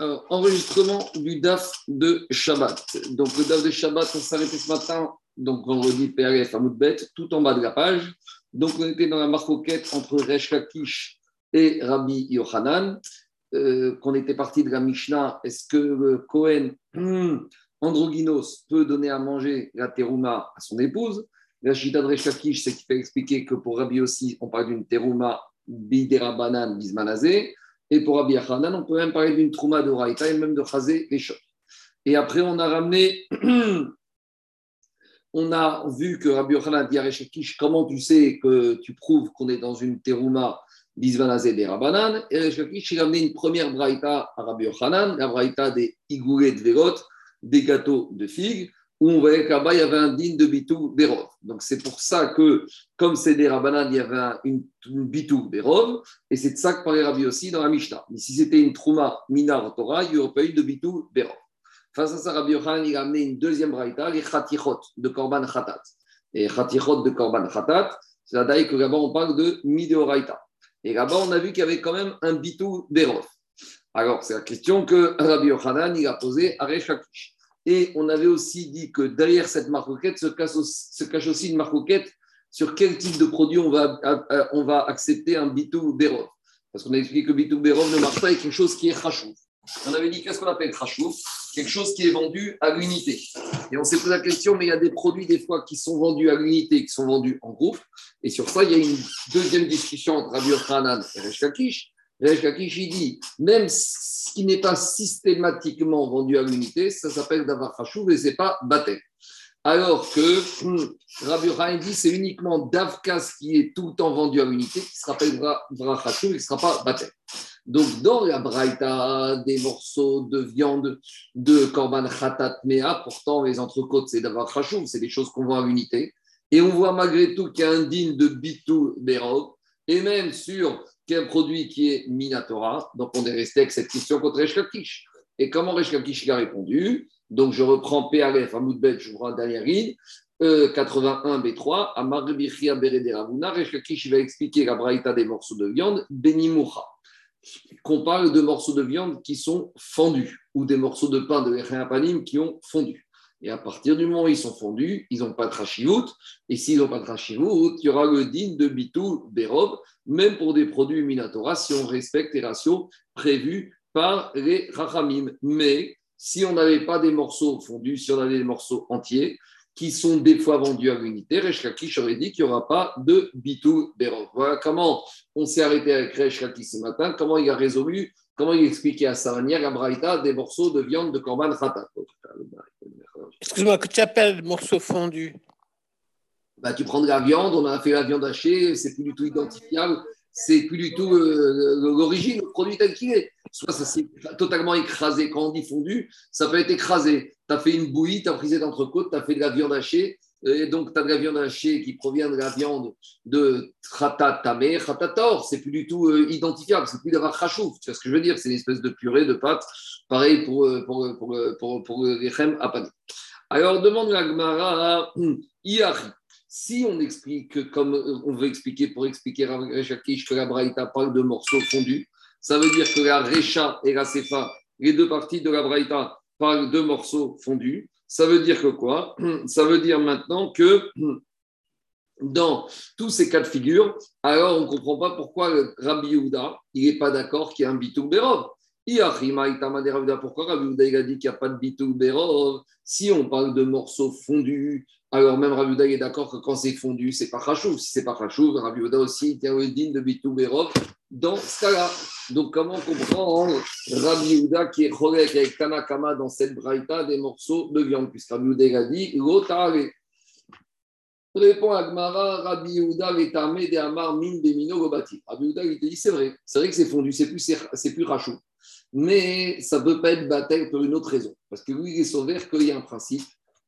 Alors, enregistrement du DAF de Shabbat. Donc, le DAF de Shabbat, on arrêté ce matin, donc vendredi, PRF à Moudbet, tout en bas de la page. Donc, on était dans la marcoquette entre Resh Lakish et Rabbi Yohanan, euh, qu'on était parti de la Mishnah. Est-ce que euh, Cohen, hmm, androgynos, peut donner à manger la terouma à son épouse? La chita de Resh Lakish, c'est qu'il fait expliquer que pour Rabbi aussi, on parle d'une terouma bidera banan bismanazé. Et pour Rabbi Yochanan, on peut même parler d'une trouma de Raïta et même de Chazé les Et après, on a ramené, on a vu que Rabbi Yochanan dit à comment tu sais que tu prouves qu'on est dans une terouma d'Izvanazé des Rabanan Et Rechakish, il a ramené une première Braïta à Rabbi Yochanan, la Braïta des Igouré de Verot, des gâteaux de figues où on voyait qu'à bas il y avait un digne de bitou Bérov. Donc c'est pour ça que, comme c'est des Rabbanan, il y avait une, une bitou Bérov, et c'est de ça que parlait Rabbi aussi dans la Mishnah. Mais si c'était une Trouma Minar Torah, il n'y aurait pas eu de bitou Bérov. Face à ça, Rabbi Yochanan, il a amené une deuxième braïta, les Khatichot de Korban Khatat. Et Khatichot de Korban Khatat, c'est la que là-bas on parle de Mideoraita. Et là-bas, on a vu qu'il y avait quand même un bitou Bérov. Alors, c'est la question que Rabbi Yochanan, il a posée à Rechakish. Et on avait aussi dit que derrière cette marcoquette se cache aussi, une marcoquette sur quel type de produit on va, accepter un bitou bérov. Parce qu'on a expliqué que bitou bérov ne marche pas avec quelque chose qui est chachouf. On avait dit qu'est-ce qu'on appelle chachouf Quelque chose qui est vendu à l'unité. Et on s'est posé la question, mais il y a des produits des fois qui sont vendus à l'unité, qui sont vendus en groupe. Et sur ça, il y a une deuxième discussion entre Rabbi Yochanan et Resh Kakish, dit, même ce qui n'est pas systématiquement vendu à l'unité, ça s'appelle Davar Khashouv et ce n'est pas Batek. Alors que hum, Rabbi dit, c'est uniquement Davkas qui est tout le temps vendu à l'unité qui se rappelle Khashouv et qui ne sera pas Batek. Donc, dans la Braïta, des morceaux de viande de Korban Khatat Mea, pourtant les entrecôtes, c'est Davar Khashouv, c'est des choses qu'on vend à l'unité. Et on voit malgré tout qu'il y a un digne de Bitou Berov, et même sur un produit qui est Minatora. Donc, on est resté avec cette question contre Reshkakish. Et comment Reshkakish a répondu? Donc, je reprends PRF à Moudbet, je vous rends derrière ligne. 81 B3, à Marbichia Beredera Reshkakish va expliquer la braïta des morceaux de viande, Benimoucha. Qu'on parle de morceaux de viande qui sont fendus ou des morceaux de pain de Panim qui ont fondu. Et à partir du moment où ils sont fondus, ils n'ont pas de rachiout. Et s'ils n'ont pas de rachiout, il y aura le digne de bitou bérob, même pour des produits minatora, si on respecte les ratios prévus par les rachamim. Mais si on n'avait pas des morceaux fondus, si on avait des morceaux entiers, qui sont des fois vendus à l'unité, Reshkakish aurait dit qu'il n'y aura pas de bitou bérob. Voilà comment on s'est arrêté avec Reshkakish ce matin, comment il a résolu, comment il expliquait à sa manière à Braïta des morceaux de viande de Korban Khatat. Excuse-moi, que tu appelles morceau fondu bah, Tu prends de la viande, on a fait la viande hachée, c'est plus du tout identifiable, c'est plus du tout euh, l'origine, le produit tel qu'il est. Soit ça s'est totalement écrasé. Quand on dit fondu, ça peut être écrasé. Tu as fait une bouillie, tu as frisé d'entrecôte, tu as fait de la viande hachée, et donc, tu as de la viande hachée qui provient de la viande de Khatat Tamer, Khatator. C'est plus du tout euh, identifiable, c'est plus d'avoir Khachouf. Tu vois ce que je veux dire? C'est une espèce de purée de pâte, pareil pour, euh, pour, pour, pour, pour, les Chem Alors, demande la Gemara Iari. Si on explique, comme on veut expliquer pour expliquer à Rechakish que la Braïta parle de morceaux fondus, ça veut dire que la Recha et la Sefa, les deux parties de la Braïta, parlent de morceaux fondus. Ça veut dire que quoi? Ça veut dire maintenant que dans tous ces cas de figure, alors on ne comprend pas pourquoi Rabbi Yehuda, il n'est pas d'accord qu'il y a un bitou berov. Pourquoi Rabbi a dit qu'il n'y a pas de bitou berov Si on parle de morceaux fondus, alors même Rabbi est d'accord que quand c'est fondu, c'est pas chachou. Si c'est pas chachou, Rabbi Yehuda aussi tient digne de bitou berov dans ce cas-là. Donc, comment comprendre Rabbi Yehuda qui est cholek avec Tanakama dans cette braïta des morceaux de viande? Puisque Rabbi a dit L'otare. Répond Agmara, Rabbi l'armée des Amar min bemino gobati. Rabbi Yehuda il dit c'est vrai, c'est vrai que c'est fondu, c'est plus, plus rachou. Mais ça ne peut pas être bataille pour une autre raison. Parce que lui, il est sauvé qu'il y a un principe.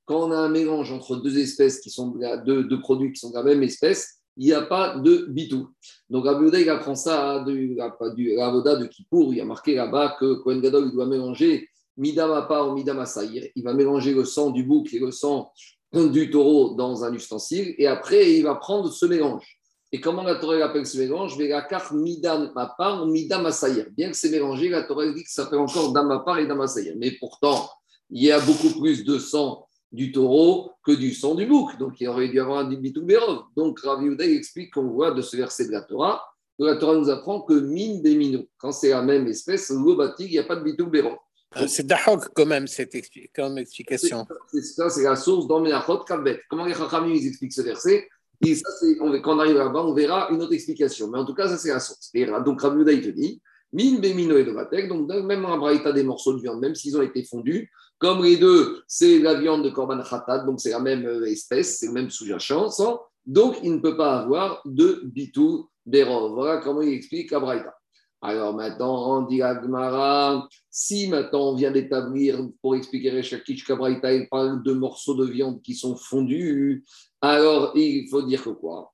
Quand on a un mélange entre deux espèces qui sont deux, deux produits qui sont de la même espèce, il n'y a pas de bitou. Donc Rabbi il apprend ça du, du Ravoda de Kippour. Il y a marqué là-bas que Kohen Gadol il doit mélanger midama ou midama saïr. Il va mélanger le sang du bouc et le sang du taureau dans un ustensile et après il va prendre ce mélange. Et comment la Torah appelle ce mélange? Carte midan mapar ou midan masaïr. Bien que c'est mélangé, la Torah dit que ça fait encore damapar et damasaïr. Mais pourtant, il y a beaucoup plus de sang du taureau que du sang du bouc. Donc il aurait dû avoir un bitou bérov. Donc Rav explique qu'on voit de ce verset de la Torah que la Torah nous apprend que mine des. Quand c'est la même espèce, l'obatig, il n'y a pas de bitou bérov. Euh, c'est Dahok quand même, cette comme explication. C'est ça, c'est la source dans Menachot Kabet. Comment les Chachamim expliquent ce verset? Et ça, on, quand on arrive là-bas, on verra une autre explication. Mais en tout cas, ça, c'est la source. Donc, Rabbi il te dit, Min, Bemino et Dovatek, donc même en Braïta des morceaux de viande, même s'ils ont été fondus, comme les deux, c'est la viande de Korban Khatat, donc c'est la même euh, espèce, c'est le même sous-jacent, donc il ne peut pas avoir de Bitou Berov. Voilà comment il explique la Braïta. Alors maintenant, on dit Agmara, si maintenant on vient d'établir, pour expliquer Rechakish Kabraïta, il parle de morceaux de viande qui sont fondus, alors il faut dire que quoi?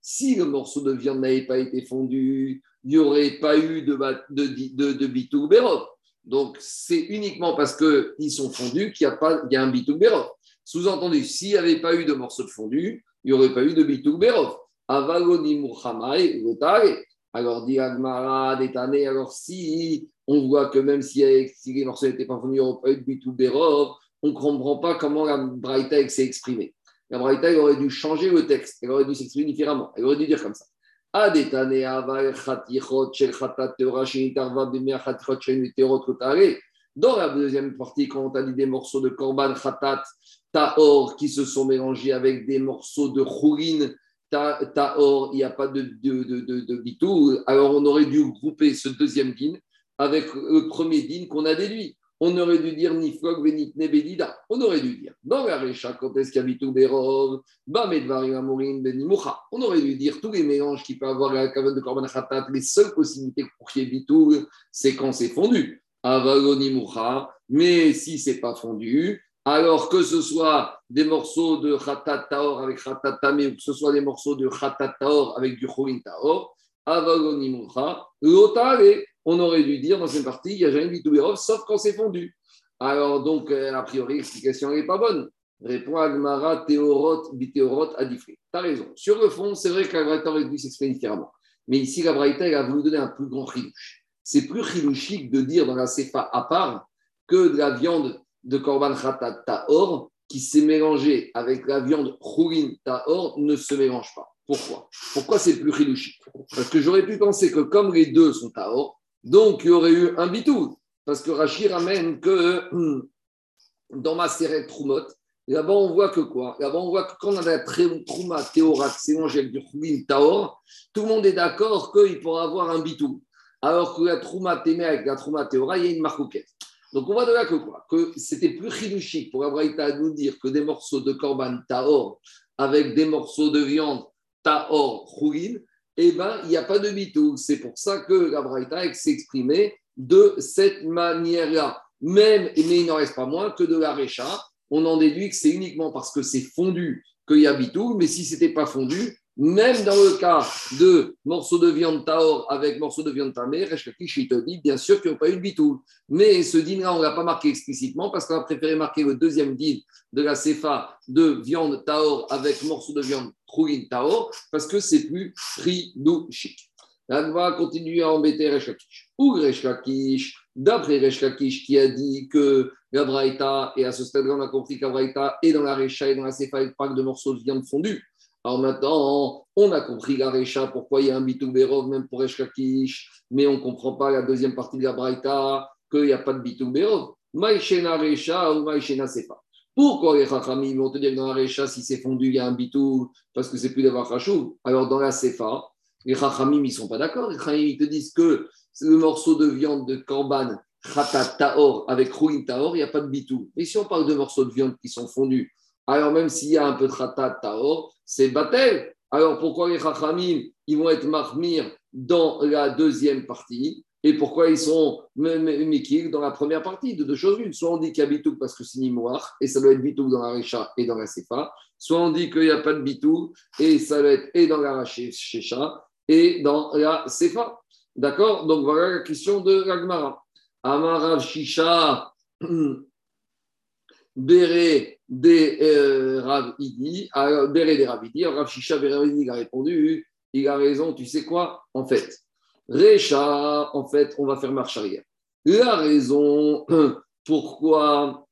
Si le morceau de viande n'avait pas été fondu, il n'y aurait pas eu de, de, de, Donc c'est uniquement parce qu'ils sont fondus qu'il y, a pas, y a un bitou. Sous-entendu, s'il n'y avait pas eu de morceau de fondu, il n'y aurait pas eu de bitou. Avaloni Alors dit Agmara, détané, alors si on voit que même si, les morceaux n'étaient pas pas eu de bitou berov, on ne comprend pas comment la Braïta s'est exprimée. La Braïta aurait dû changer le texte, elle aurait dû s'exprimer différemment. Elle aurait dû dire comme ça. Dans la deuxième partie, quand on a dit des morceaux de korban, khatat, taor, qui se sont mélangés avec des morceaux de chourine, taor, il n'y a pas de, de, de, de, bitou, alors on aurait dû grouper ce deuxième din avec le premier din qu'on a déduit on aurait dû dire ni flog, ni nebedida. On aurait dû dire dans la Récha, quand est-ce qu'il y a Bitou Benimoucha. On aurait dû dire tous les mélanges qu'il peut avoir à la caverne de Korban Khatat, les seules possibilités pour qu'il y ait Bitou, c'est quand c'est fondu. Avalonimoucha. Mais si c'est pas fondu, alors que ce soit des morceaux de Khatat Taor avec Khatat Tamé ou que ce soit des morceaux de Khatat Taor avec du Chorin Taor, Avalonimoucha, l'otare on aurait dû dire dans cette partie, il n'y a jamais Bitoubérov, sauf quand c'est fondu. Alors, donc, euh, a priori, l'explication n'est pas bonne. Répond Agmara, Théorot, Bitéorot, Adifri. Tu as raison. Sur le fond, c'est vrai Braïta aurait dû s'exprimer différemment. Mais ici, la Braïta, elle a voulu donner un plus grand chilouche. C'est plus chilouchique de dire dans la Sefa à part que de la viande de Korban Khatat Taor qui s'est mélangée avec la viande Khourin Taor ne se mélange pas. Pourquoi? Pourquoi c'est plus chilouchique Parce que j'aurais pu penser que comme les deux sont Taor, donc, il y aurait eu un bitou. Parce que Rachid ramène que hmm, dans ma série Troumot, là-bas, on voit que quoi? Là-bas, on voit que quand on a la Trouma Théorat, c'est mangé avec du Khoulim Taor, tout le monde est d'accord qu'il pourra avoir un bitou. Alors que la Trouma Témé avec la Trouma Théora, il y a une marcoquette. Donc, on voit de là que quoi Que c'était plus chilouchique pour Abraïta à nous dire que des morceaux de Korban Taor avec des morceaux de viande Taor Khoulim, eh bien, il n'y a pas de bitou. C'est pour ça que la exprimée de cette manière-là. Même, mais il n'en reste pas moins que de la récha, on en déduit que c'est uniquement parce que c'est fondu qu'il y a bitou, mais si ce n'était pas fondu, même dans le cas de morceaux de viande taor avec morceaux de viande tamé, Reshkakish, te dit bien sûr qu'il n'y a pas eu de bitou. Mais ce din-là, on ne l'a pas marqué explicitement parce qu'on a préféré marquer le deuxième din de la cefa de viande taor avec morceaux de viande trouin taor parce que c'est plus chic. On va continuer à embêter Reshkakish. Ou Reshkakish, d'après Reshkakish qui a dit que la Braïta, et à ce stade-là, on a compris que est dans la Recha et dans la cefa, il parle de morceaux de viande fondue. Alors maintenant, on a compris la Recha, pourquoi il y a un Bitou Berov, même pour Eshkakish, mais on ne comprend pas la deuxième partie de la Braïta, qu'il n'y a pas de Bitou Berov. Maïchena Recha ou Maïchena Sefa. Pourquoi les Chachamim vont te dire que dans la Recha, si c'est fondu, il y a un Bitou, parce que c'est plus d'avoir Khachou Alors dans la Sefa, les Chachamim, ils ne sont pas d'accord. Les ils te disent que le morceau de viande de Korban, Khatat Taor, avec Rouin Taor, il n'y a pas de Bitou. Mais si on parle de morceaux de viande qui sont fondus, alors même s'il y a un peu de Khatat Taor, c'est Batel. Alors pourquoi les Chachamim, ils vont être marmir dans la deuxième partie et pourquoi ils sont Mikil dans la première partie? De deux choses une. Soit on dit qu'il y a Bitou parce que c'est Nimoir et ça doit être Bitou dans la Recha et dans la Sefa. Soit on dit qu'il n'y a pas de Bitou et ça doit être et dans la Shecha et dans la Sefa. D'accord? Donc voilà la question de l'Agmara. Amarav Shisha. Béré des euh, Rav Idi, Béré des Shisha Béré il a répondu, il a raison, tu sais quoi En fait, Récha, en fait, on va faire marche arrière. La raison pourquoi,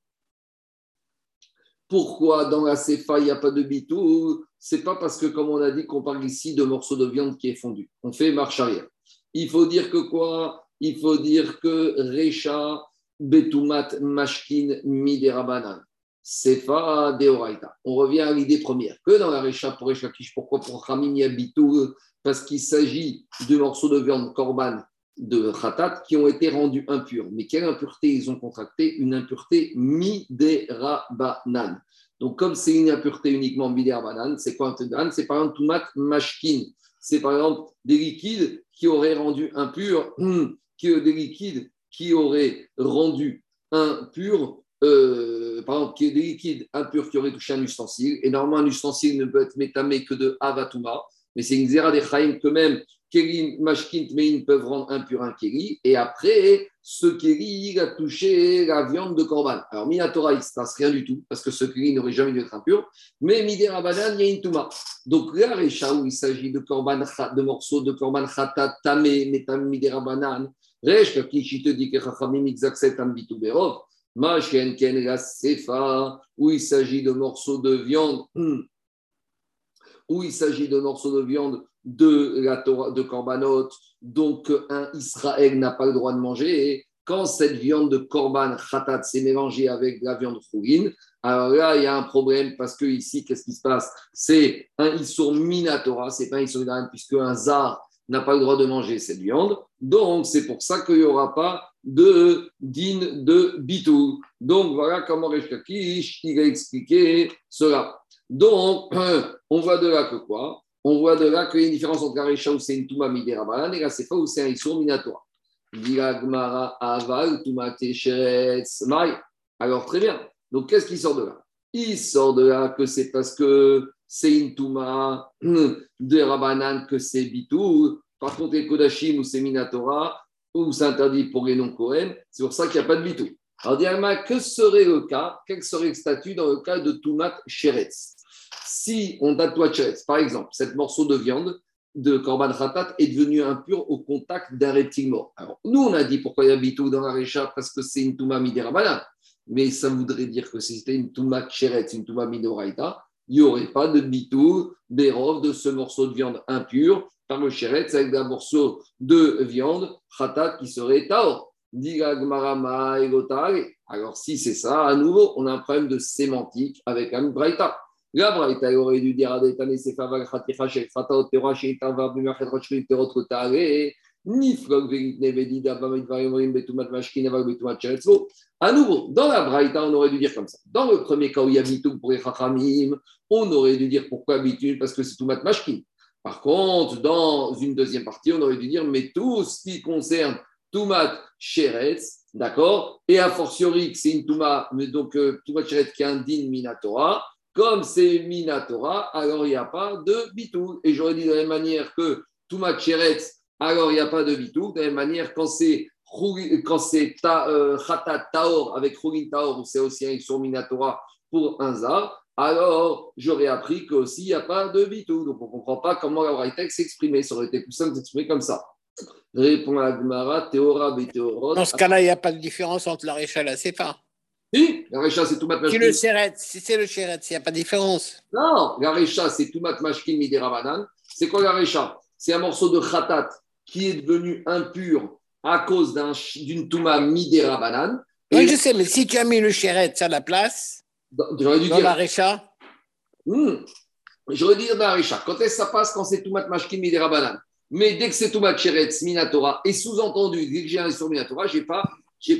pourquoi dans la Cefa il n'y a pas de bitou, c'est pas parce que, comme on a dit, qu'on parle ici de morceaux de viande qui est fondu. On fait marche arrière. Il faut dire que quoi? Il faut dire que Recha, Betumat, Mashkin, Miderabanan. Sefa Deoraita. On revient à l'idée première. Que dans la Recha pour Recha pourquoi pour Khamim Yabitou Parce qu'il s'agit de morceaux de viande korban de Khatat qui ont été rendus impurs. Mais quelle impureté ils ont contracté? Une impureté Miderabanan. Donc, comme c'est une impureté uniquement Miderabanan, c'est quoi un C'est par exemple Tumat Mashkin. C'est par exemple des liquides qui auraient rendu impur, qui, des liquides qui auraient rendu impur euh, par exemple, qui est des liquides impurs qui auraient touché un ustensile. Et normalement, un ustensile ne peut être métamé que de avatuma, mais c'est une zera des chaim que même Kéli, Mashkint, Mein peuvent rendre impur un Kéli. Et après, ce Kéli, il a touché la viande de Korban. Alors, Minatora, il ne se passe rien du tout, parce que ce Kéli n'aurait jamais dû être impur. Mais Midera Banan, il y a une Touma. Donc, là, où il s'agit de de morceaux de Korban Khatat, Tamé, Midera Banan, qui te dit que Chachamim, ils acceptent un Berov la Sefa, où il s'agit de morceaux de viande, où il s'agit de morceaux de viande de la Torah, de Korbanot, donc un Israël n'a pas le droit de manger. quand cette viande de Korban Khatat s'est mélangée avec la viande Chougin, alors là, il y a un problème parce que ici, qu'est-ce qui se passe? C'est un Issour Minatora, c'est pas un Issour puisque un Zar n'a pas le droit de manger cette viande. Donc, c'est pour ça qu'il n'y aura pas de din de bitou. Donc, voilà comment Reshkakish il a expliqué cela. Donc, on voit de là que quoi? On voit de là qu'il y a une différence entre la Recha où c'est une Touma Midera et la Sefa où c'est un Issour Minatoire. Aval, Touma. Alors, très bien. Donc, qu'est-ce qui sort de là? Il sort de là que c'est parce que c'est une Touma de Rabanan, que c'est Bitou. Par contre, les Kodashim ou c'est Minatora, ou c'est interdit pour les non-Kohen, c'est pour ça qu'il n'y a pas de bitou. Alors, Diagma, que serait le cas, quel serait le statut dans le cas de Toumat Sheretz Si on a toi Sheretz, par exemple, cet morceau de viande de Korban Khatat est devenu impur au contact d'un reptile mort. Alors, nous, on a dit pourquoi il y a bitou dans la Récha, parce que c'est une Touma Midera Mais ça voudrait dire que si c'était une Toumat Sheretz, une Touma Midoraita, il n'y aurait pas de bitou, bérov de ce morceau de viande impur par le avec un morceau de viande, khatat qui serait taor. Alors, si c'est ça, à nouveau, on a un problème de sémantique avec un braïta. La braïta aurait dû dire à nouveau, dans la Braïta, on aurait dû dire comme ça. Dans le premier cas où il y a Bitum pour les on aurait dû dire pourquoi Bitum Parce que c'est Toumat Mashkin. Par contre, dans une deuxième partie, on aurait dû dire mais tout ce qui concerne Toumat Sheretz, d'accord Et a fortiori que c'est une Touma, donc euh, Toumat Sheretz qui est un din Minatora, comme c'est Minatora, alors il n'y a pas de Bitou. Et j'aurais dit de la même manière que Toumat Sheretz, alors il n'y a pas de Bitou. De la même manière, quand c'est quand c'est ta, euh, Taor avec Khulin Taor, c'est aussi un sur Minatora pour un Zar, alors j'aurais appris qu'aussi il n'y a pas de bitou. Donc on ne comprend pas comment la Braïta s'exprimer. Ça aurait été plus simple d'exprimer comme ça. Répond à Gmara, Théora, Béthéorot. Dans ce cas-là, il n'y a pas de différence entre la Récha et la Sefa. Si, la Récha, c'est tout mat Si le Chéret, si c'est le Chéret, il n'y a pas de différence. Non, la Récha, c'est tout mat mashkin midera C'est quoi la Récha? C'est un morceau de khatat qui est devenu impur à cause d'une touma midera banane. Oui, je sais, mais si tu as mis le Chéret à la place. J'aurais dû dans dire. la Récha hmm. J'aurais dû dire dans la Récha. Quand est-ce que ça passe Quand c'est Toumat Mashkin Midera Banan? Mais dès que c'est Toumat Cheretz Minatora, et sous-entendu, dès que j'ai un sur Minatora, je n'ai pas,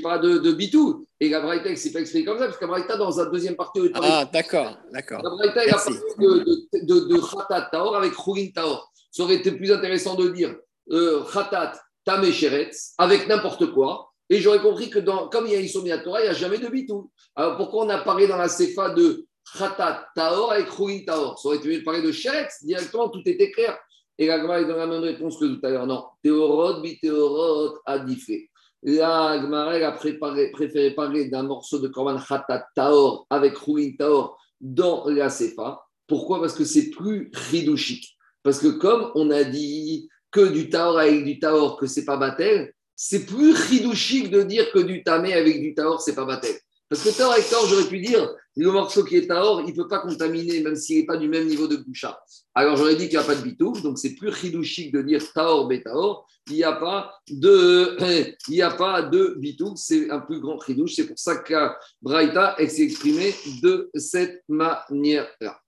pas de, de bitou. Et la Braïta, c'est pas expliqué comme ça, parce que la Braïta, dans la deuxième partie. Ah, d'accord, d'accord. La Braïta, elle a parlé de, de, de, Khatat Taor avec Khourin Taor. Ça aurait été plus intéressant de dire Khatat Tamé Cheretz avec n'importe quoi. Et j'aurais compris que dans, comme il y a Isomia Torah, il n'y a jamais de bitou. Alors pourquoi on a parlé dans la Sefa de Khatat Taor avec Khouin Taor Ça aurait été mieux de parler de Sheretz directement, tout était clair. Et la Gemara est la même réponse que tout à l'heure. Non, Théorot, Bitéorot, Adifé. La Gemara a préféré parler d'un morceau de Korban Khatat Taor avec Rouin Taor dans la Sefa. Pourquoi? Parce que c'est plus ridouchique. Parce que comme on a dit que du Taor avec du Taor, que c'est pas Batel, c'est plus ridouchique de dire que du Tamé avec du Taor, c'est pas Batel. Parce que Taor avec Taor, j'aurais pu dire, le morceau qui est Taor, il ne peut pas contaminer, même s'il n'est pas du même niveau de boucha. Alors j'aurais dit qu'il n'y a pas de bitouf, donc c'est plus ridouchique de dire Taor, Betaor. Il n'y a pas de, il a pas de c'est un plus grand ridouche. C'est pour ça que Braïta s'est exprimé de cette manière-là.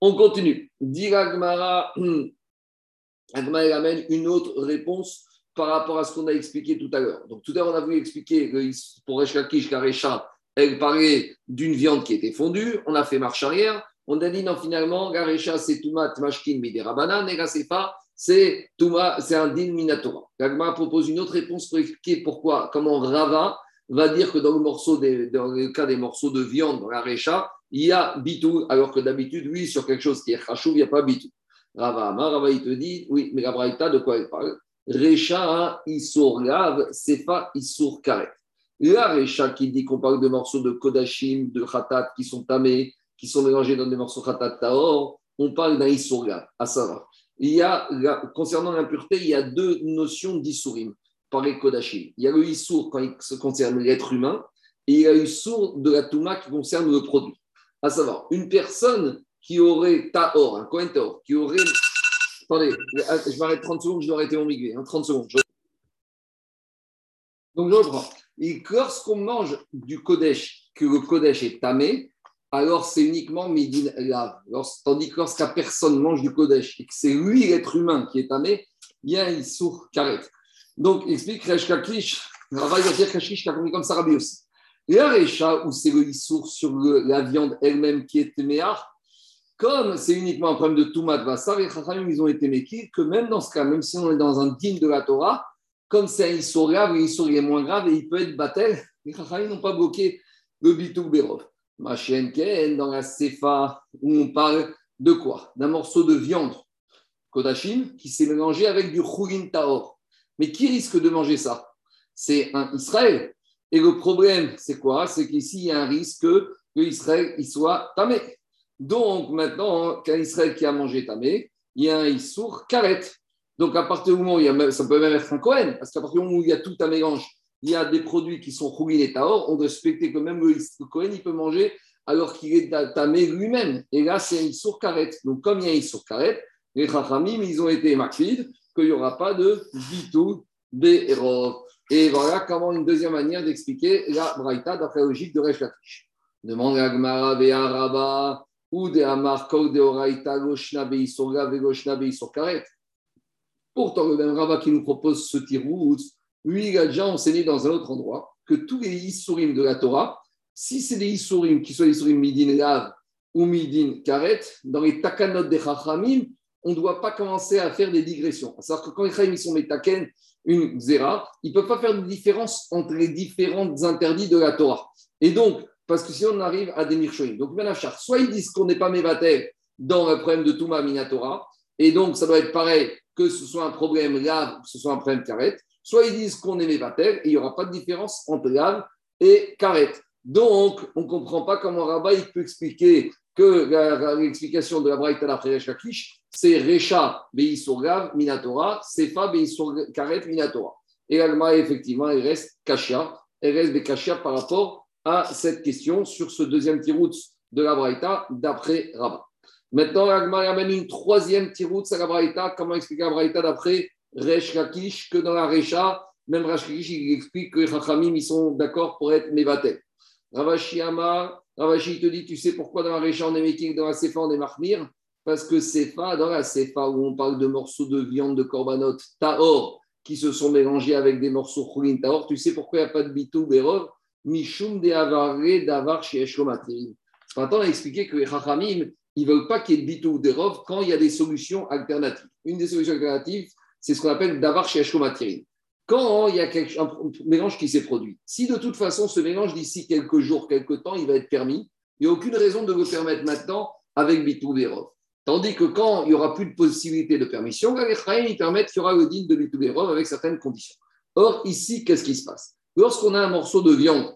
On continue. Diragmara, Agmara amène une autre réponse par rapport à ce qu'on a expliqué tout à l'heure. Donc tout à l'heure, on a voulu expliquer que pour Reshkakish, Karecha, elle parlait d'une viande qui était fondue, on a fait marche arrière, on a dit non, finalement, Garecha, c'est Toumat Mashkin Midera et Gasefa, c'est Touma, c'est un din Minatora. Gagma propose une autre réponse pour expliquer pourquoi, comment Rava va dire que dans le, cas des morceaux de viande, dans la il y a bitou, alors que d'habitude, oui, sur quelque chose qui est chachou, il n'y a pas bitou. Rava Amar, Rava, il te dit, oui, mais la Braïta, de quoi elle parle Recha, Issour Gav, Sefa, Issour Karet. La Recha qui dit qu'on parle de morceaux de Kodashim, de Khatat qui sont tamés, qui sont mélangés dans des morceaux Khatat Taor, on parle d'un Issourga, à savoir. Il y a, concernant l'impureté, il y a deux notions d'Issourim par les Kodashim. Il y a le Issour quand il se concerne l'être humain, et il y a le Issour de la Touma qui concerne le produit. À savoir, une personne qui aurait Taor, un Kohen Taor, qui aurait. Attendez, je m'arrête 30 secondes, je dois arrêter mon miguet. 30 secondes. Donc je reprends. Et lorsqu'on mange du Kodesh, que le Kodesh est tamé, alors c'est uniquement Midin Lav. Tandis que lorsqu'à personne mange du Kodesh et que c'est lui, l'être humain, qui est tamé, il sourd karet. Donc, explique Resh Kaklish, va dire Kaklish qui a compris comme ça Rabbi aussi. Et un Recha, où c'est le Issour sur la viande elle-même qui est Méar, comme c'est uniquement un problème de Toumat Vassar, les ils ont été méquis que même dans ce cas, même si on est dans un digne de la Torah, comme c'est un Issour grave, l'Issour est moins grave et il peut être battel, les Chachamim n'ont pas bloqué le Bitou Berov. Ken, dans la Sefa, où on parle de quoi? D'un morceau de viande, Kodashim, qui s'est mélangé avec du Choulin Taor. Mais qui risque de manger ça? C'est un Israël. Et le problème, c'est quoi? C'est qu'ici, il y a un risque que Israël soit tamé. Donc maintenant, qu'un Israël qui a mangé tamé, il y a un Issour karet. Donc à partir du moment où il y a, ça peut même être un Cohen, parce qu'à partir du moment où il y a tout un mélange, il y a des produits qui sont roulés et taor, on doit respecter que même le Cohen, il peut manger alors qu'il est tamé lui-même. Et là, c'est un Issour karet. Donc comme il y a un Issour karet, les Chachamim, ils ont été maquides qu'il n'y aura pas de Bitou Be'erov. Et voilà comment une deuxième manière d'expliquer la Braïta d'après la logique de Resh. Demande à Gmara Rabba ou de Amar de Oraita Goshna Beisorga Vegoshna Beisorkaret. Pourtant, le même Rabba qui nous propose ce tirout, lui, il a déjà enseigné dans un autre endroit que tous les Issourim de la Torah, si c'est des Issourim qui sont des Issourim Midin Lav ou Midin Karet, dans les Takanot des Chachamim, on ne doit pas commencer à faire des digressions. C'est-à-dire que quand les Chachamim sont Metaken, une zéra, ils ne peuvent pas faire de différence entre les différents interdits de la Torah. Et donc, parce que sinon on arrive à des mirchoïm. Donc, soit ils disent qu'on n'est pas mévatel dans le problème de Touma Minatora, et donc ça doit être pareil que ce soit un problème lave, que ce soit un problème carrette, soit ils disent qu'on est mévatel, et il n'y aura pas de différence entre lave et carrette. Donc, on ne comprend pas comment Rabat il peut expliquer que l'explication de la Braïta d'après Kakish, c'est Recha Beisurgav Minatora, Sefa Karet Minatora. Et l'Alma, effectivement, elle reste Kashia, elle reste Bekashia par rapport à cette question sur ce deuxième tirout de la Braïta d'après Rabat. Maintenant, l'Alma amène une troisième tirout à la Braïta. Comment expliquer la Braïta d'après Resh Kakish que dans la Recha, même Resh Kakish, il explique que les Chachamim, ils sont d'accord pour être Mevatel. Ravashi Amar, Ravashi te dit, tu sais pourquoi dans la Recha on est Meking, dans la Sefa on est Mahmir? Parce que Sefa, dans la Sefa où on parle de morceaux de viande de korbanot Taor qui se sont mélangés avec des morceaux Khulin Taor, tu sais pourquoi il n'y a pas de bitou Berov? Mishum de Avare Davar chez Maintenant, on a expliqué que les Chachamim, ils ne veulent pas qu'il y ait de bitou Berov quand il y a des solutions alternatives. Une des solutions alternatives, c'est ce qu'on appelle Davar chez Quand il y a un mélange qui s'est produit, si de toute façon ce mélange d'ici quelques jours, quelques temps, il va être permis, il n'y a aucune raison de le permettre maintenant avec bitou Berov. Tandis que quand il n'y aura plus de possibilité de permission, les Chaim, ils permettent qu'il y aura le digne de l'Ituberov avec certaines conditions. Or, ici, qu'est-ce qui se passe? Lorsqu'on a un morceau de viande,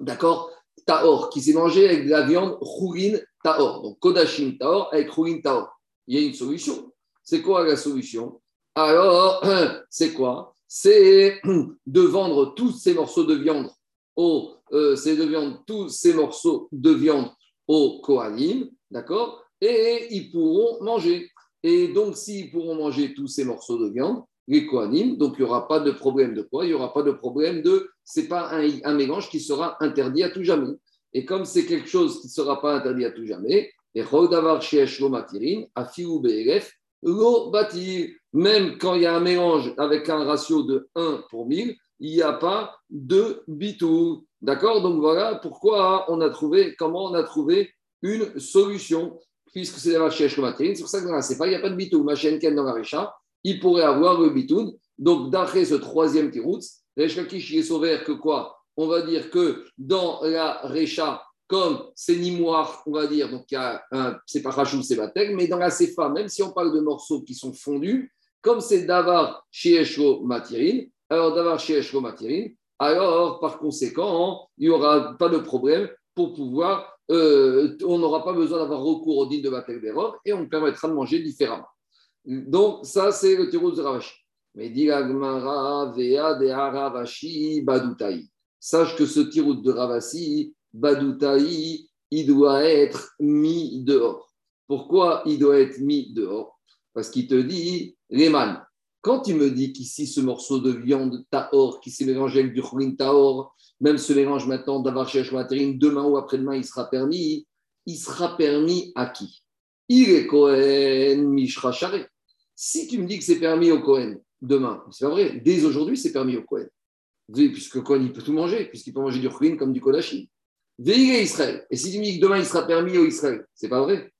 d'accord, taor, qui s'est mangé avec de la viande rourin taor, donc kodashim taor avec rourin taor, il y a une solution. C'est quoi la solution? Alors, c'est quoi? C'est de vendre tous ces morceaux de viande au, euh, de viande, tous ces morceaux de viande au Kohanim, d'accord? Et ils pourront manger. Et donc, s'ils pourront manger tous ces morceaux de viande, les donc il n'y aura pas de problème de quoi? Il n'y aura pas de problème de. Ce n'est pas un, mélange qui sera interdit à tout jamais. Et comme c'est quelque chose qui ne sera pas interdit à tout jamais, et même quand il y a un mélange avec un ratio de 1 pour 1000, il n'y a pas de bitou. D'accord? Donc voilà pourquoi on a trouvé, comment on a trouvé une solution, puisque c'est la C'est pour ça que dans pas, il n'y a pas de bitou. Machenken dans la Récha, il pourrait avoir le bitoun. Donc d'après ce troisième tirout, Reshkakish est sauvé que quoi? On va dire que dans la Récha, comme c'est Nimoir, on va dire, donc c'est pas Rachou, c'est Batek, mais dans la Sefa, même si on parle de morceaux qui sont fondus, comme c'est Davar Shieshro Matirin, alors Davar Shieshro Matirin, alors par conséquent, il n'y aura pas de problème pour pouvoir, euh, on n'aura pas besoin d'avoir recours au din de Batek d'erreur et on permettra de manger différemment. Donc, ça, c'est le tirou de Ravashi. Mais Vea Ravashi. Sache que ce tirou de Ravasi, Badutaï, il doit être mis dehors. Pourquoi il doit être mis dehors? Parce qu'il te dit, Léman, quand tu me dis qu'ici, ce morceau de viande taor qui s'est mélangé avec du chouin taor, même ce mélange maintenant d'avoir cherché demain ou après-demain, il sera permis, il sera permis à qui? Il est Cohen Mishra Si tu me dis que c'est permis au Cohen demain, c'est pas vrai, dès aujourd'hui c'est permis au Cohen. Puisque Cohen il peut tout manger, puisqu'il peut manger du ruin comme du kodashi. Veillez Israël. Et si tu me dis que demain il sera permis au Israël, c'est pas vrai.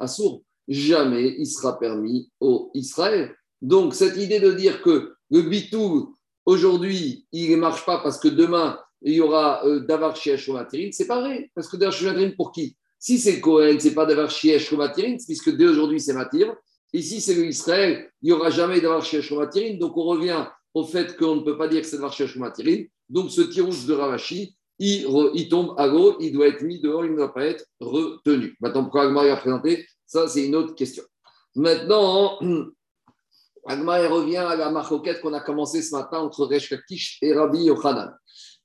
Assour, jamais il sera permis au Israël. Donc cette idée de dire que le bitou aujourd'hui il ne marche pas parce que demain il y aura euh, Davar Shiesh c'est pas vrai. Parce que Davar Shiesh pour qui? Si c'est Cohen, c'est pas d'avoir Shiesh Matirin, puisque dès aujourd'hui c'est Matir. Ici, c'est l'Israël, il n'y aura jamais d'avoir Shiesh Matirin. Donc, on revient au fait qu'on ne peut pas dire que c'est d'avoir Shiesh. Donc, ce tirouche de Ravashi, il, tombe à l'eau, il doit être mis dehors, il ne doit pas être retenu. Maintenant, pourquoi Agmar a présenté Ça, c'est une autre question. Maintenant, Agmar revient à la marcoquette qu'on a commencé ce matin entre Resh et Rabbi Yochanan.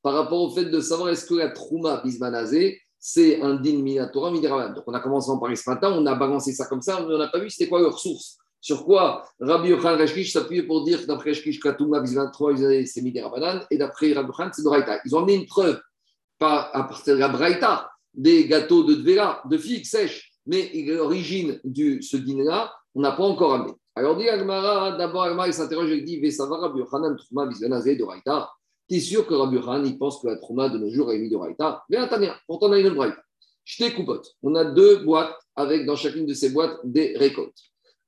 Par rapport au fait de savoir est-ce que la Trouma Bismanazé, c'est un din minatora midiravan. Donc on a commencé en parler ce matin, on a balancé ça comme ça, mais on n'a pas vu c'était quoi leur source. Sur quoi Rabbi Yochan Rashkish s'appuyait pour dire que d'après Rashkish Katouma, c'est midiravan, et d'après Rabbi Yochan, c'est Doraita. Ils ont amené une preuve, pas à partir de la Braïta, des gâteaux de Dvera, de figues sèches, mais l'origine de ce din-là, on n'a pas encore amené. Alors dit Agmara, d'abord Agmara s'interroge et dit Vesava Rabbi Yochanan Trouma Bizvanazé Doraita. Tu es sûr que Rabbi il pense que la trauma de nos jours est de Raïta? Mais Tania, pourtant on a une autre Raïta. Je coupote. On a deux boîtes avec dans chacune de ces boîtes des récoltes.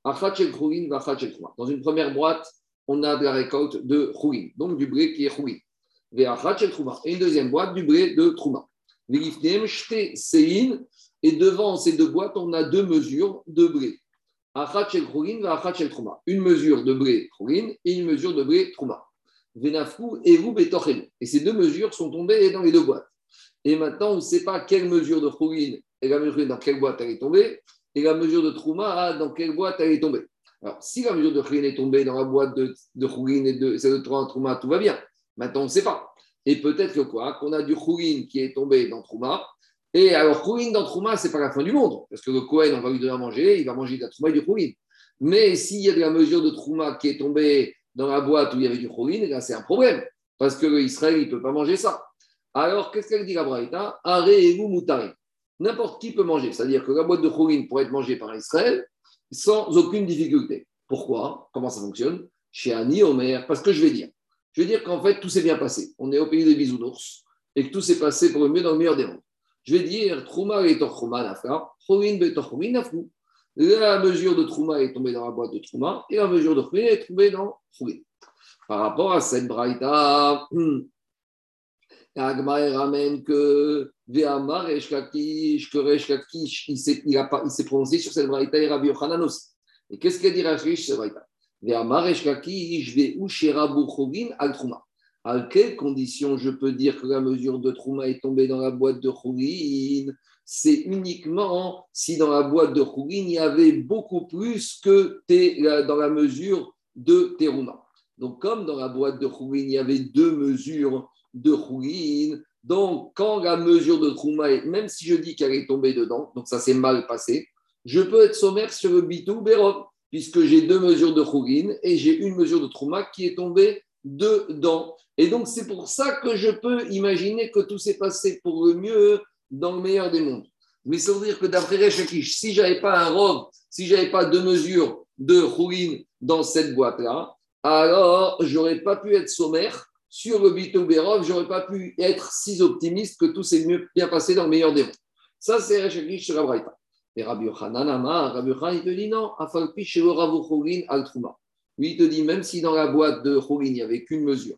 Dans une première boîte, on a de la récolte de Khourin, donc du blé qui est Khourin. Et une deuxième boîte, du blé de Trouma. Et devant ces deux boîtes, on a deux mesures de blé. Une mesure de blé Khourin et une mesure de blé Trouma. Venafou et Et ces deux mesures sont tombées dans les deux boîtes. Et maintenant, on ne sait pas quelle mesure de Khourin et la mesure dans quelle boîte elle est tombée, et la mesure de Trouma, dans quelle boîte elle est tombée. Alors, si la mesure de Khourin est tombée dans la boîte de, de et de, celle de Trouma, tout va bien. Maintenant, on ne sait pas. Et peut-être que quoi? Qu'on a du Khourin qui est tombé dans Trouma. Et alors, Khourin dans Trouma, ce n'est pas la fin du monde. Parce que le Kohen, on va lui donner à manger, il va manger de la Trouma et du Khourin. Mais s'il y a de la mesure de Trouma qui est tombée dans la boîte où il y avait du choline, là, c'est un problème. Parce que l'Israël, il ne peut pas manger ça. Alors, qu'est-ce qu'elle dit la Braïta? Aré-vous moutari. N'importe qui peut manger. C'est-à-dire que la boîte de choline pourrait être mangée par Israël sans aucune difficulté. Pourquoi? Comment ça fonctionne? Chez Annie, Omer. Parce que je vais dire. Je vais dire qu'en fait, tout s'est bien passé. On est au pays des bisounours et que tout s'est passé pour le mieux dans le meilleur des mondes. Je vais dire Trouma et. La mesure de Trouma est tombée dans la boîte de Trouma et la mesure de Khourin est tombée dans Khourin. Par rapport à cette braïta, Agma ramène que Ve'amar et que il s'est prononcé sur cette braïta et Rabbi Yochanan aussi. Et qu'est-ce qu'elle dit Rachish, cette braïta? Ve'amar Eshkakish Ve'u Sherabu Khourin al Trouma. À quelles conditions je peux dire que la mesure de Trouma est tombée dans la boîte de Khourin C'est uniquement si dans la boîte de Khourin, il y avait beaucoup plus que dans la mesure de Teruma. Donc, comme dans la boîte de Khourin, il y avait deux mesures de Khourin, donc quand la mesure de Trouma, même si je dis qu'elle est tombée dedans, donc ça s'est mal passé, je peux être sommaire sur le Bitou Berov, puisque j'ai deux mesures de Khourin et j'ai une mesure de Trouma qui est tombée dedans. Et donc, c'est pour ça que je peux imaginer que tout s'est passé pour le mieux dans le meilleur des mondes. Mais ça veut dire que d'après Rechakish, si je n'avais pas un robe, si je n'avais pas deux mesures de Khourin dans cette boîte-là, alors j'aurais pas pu être sommaire sur le Bito Berov, j'aurais pas pu être si optimiste que tout s'est bien passé dans le meilleur des mondes. Ça, c'est Rechakish sur la Et Rabbi Yochanan, Rabbi Yochanan, il te dit non, Afalpi chez le al Trouma. Lui, il te dit, même si dans la boîte de Khourin, il n'y avait qu'une mesure,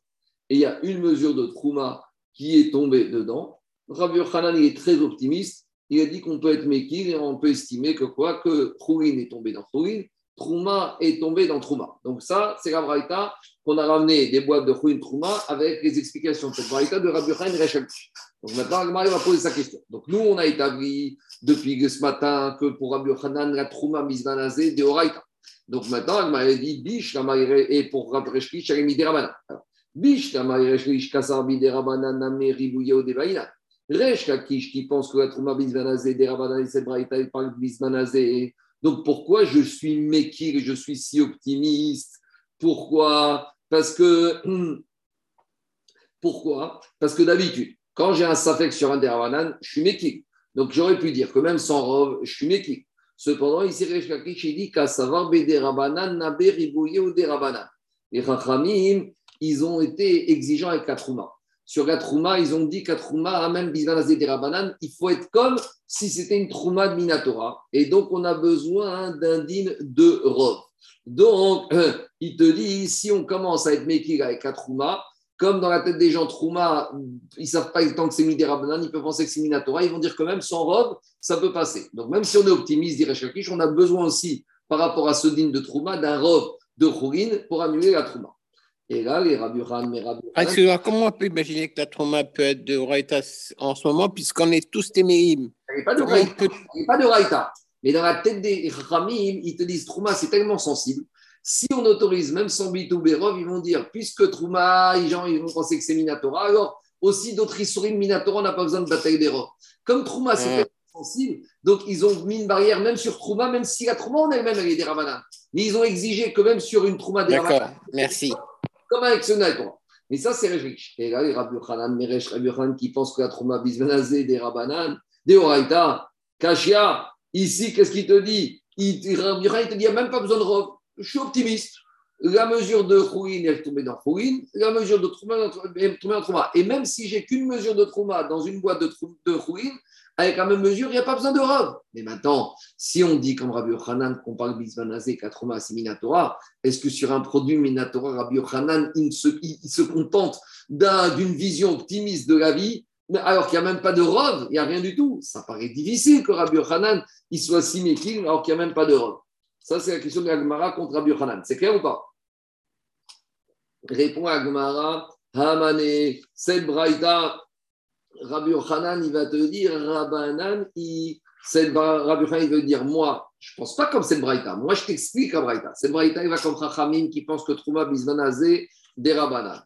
et il y a une mesure de Trouma qui est tombée dedans, Rabbi Yochanan est très optimiste. Il a dit qu'on peut être mékir et on peut estimer que quoi? Que Khourin est tombé dans Khourin, Trouma est tombé dans Trouma. Donc ça, c'est la Braïta qu'on a ramené des boîtes de Khourin Trouma avec les explications de cette Braïta de Rabbi Yochanan Rechalki. Donc maintenant, Agmari va poser sa question. Donc nous, on a établi depuis ce matin que pour Rabbi Yochanan, la Trouma misvanazé de Oraïta. Donc maintenant, elle m'a dit Bish, la et pour elle a mis des rabanan. Bish, la Reshkish, Kasarbi des rabanan, Namé, Ribouye ou des Baïna. Reshkakish qui pense que la Trouma Bismanazé, cette braïta, il parle Bismanazé. Donc pourquoi je suis et je suis si optimiste? Pourquoi? Parce que. Pourquoi? Parce que d'habitude, quand j'ai un safek sur un derabanan, je suis mékir. Donc j'aurais pu dire que même sans robe, je suis mékir. Cependant, ici, Resh il dit qu'à savoir Rabanan, Nabe, Ribouye ou Rabanan. Les Rachamim, ils ont été exigeants avec la Trouma. Sur la Trouma, ils ont dit qu'à Trouma, même Rabanan, il faut être comme si c'était une Trouma de Minatora. Et donc, on a besoin d'un digne de robe. Donc, il te dit, si on commence à être Mekir avec la Trouma, comme dans la tête des gens, Trouma, ils ne savent pas tant que c'est Midera ils peuvent penser que c'est Minatora, ils vont dire que même sans robe, ça peut passer. Donc même si on est optimiste, dirait Shakish, on a besoin aussi, par rapport à ce digne de Trouma, d'un robe de Khourin pour annuler la Trouma. Et là, les Rabbi mais Rabbi ah, comment on peut imaginer que la Trouma peut être de Raïta en ce moment, puisqu'on est tous téméim Il n'y a pas de Raïta. Mais dans la tête des Ramim, ils te disent Trouma, c'est tellement sensible si on autorise même sans bitou Berov, ils vont dire, puisque Trouma, les gens ils vont penser que c'est Minatora, alors aussi d'autres Issourim Minatora, on n'a pas besoin de bataille Berov. Comme Trouma, c'est sensible, donc ils ont mis une barrière même sur Trouma, même si la Trouma en elle-même, elle est des Ravanan. Mais ils ont exigé que même sur une Trouma des D'accord, merci. Comme avec ce Naïtora. Mais ça, c'est riche. Et là, les Rabbi Hanan, Meresh Rabbi Hanan, qui pensent que la Trouma Bismanazé des Rabanan, des Oraita, Kashia, ici, qu'est-ce qu'il te dit? Il, te dit, il n'y a même pas besoin de robe je suis optimiste. La mesure de Khourin est tombée dans Khourin, la mesure de Trouma est tombée dans Trouma. Et même si j'ai qu'une mesure de Trouma dans une boîte de, de avec la même mesure, il n'y a pas besoin de robe. Mais maintenant, si on dit comme Rabbi Yochanan qu'on parle bisbanazé qu'à Trouma c'est Minatora, est-ce que sur un produit Minatora, Rabbi Yochanan, il se, contente d'une vision optimiste de la vie alors qu'il n'y a même pas de robe, il n'y a rien du tout. Ça paraît difficile que Rabbi Yochanan il soit si méquille alors qu'il n'y a même pas de robe. Ça, c'est la question de Agmara contre Rabbi Yochanan. C'est clair ou pas? Répond Agmara, Hamane, cette Rabbi Yochanan, il va te dire, Rabbanan, il, Rabbi Yochanan, il veut dire, moi, je ne pense pas comme cette braïta. Moi, je t'explique la braïta. Cette braïta, il va comme Chachamim qui pense que Trouma Bizmanazé des Rabbanan.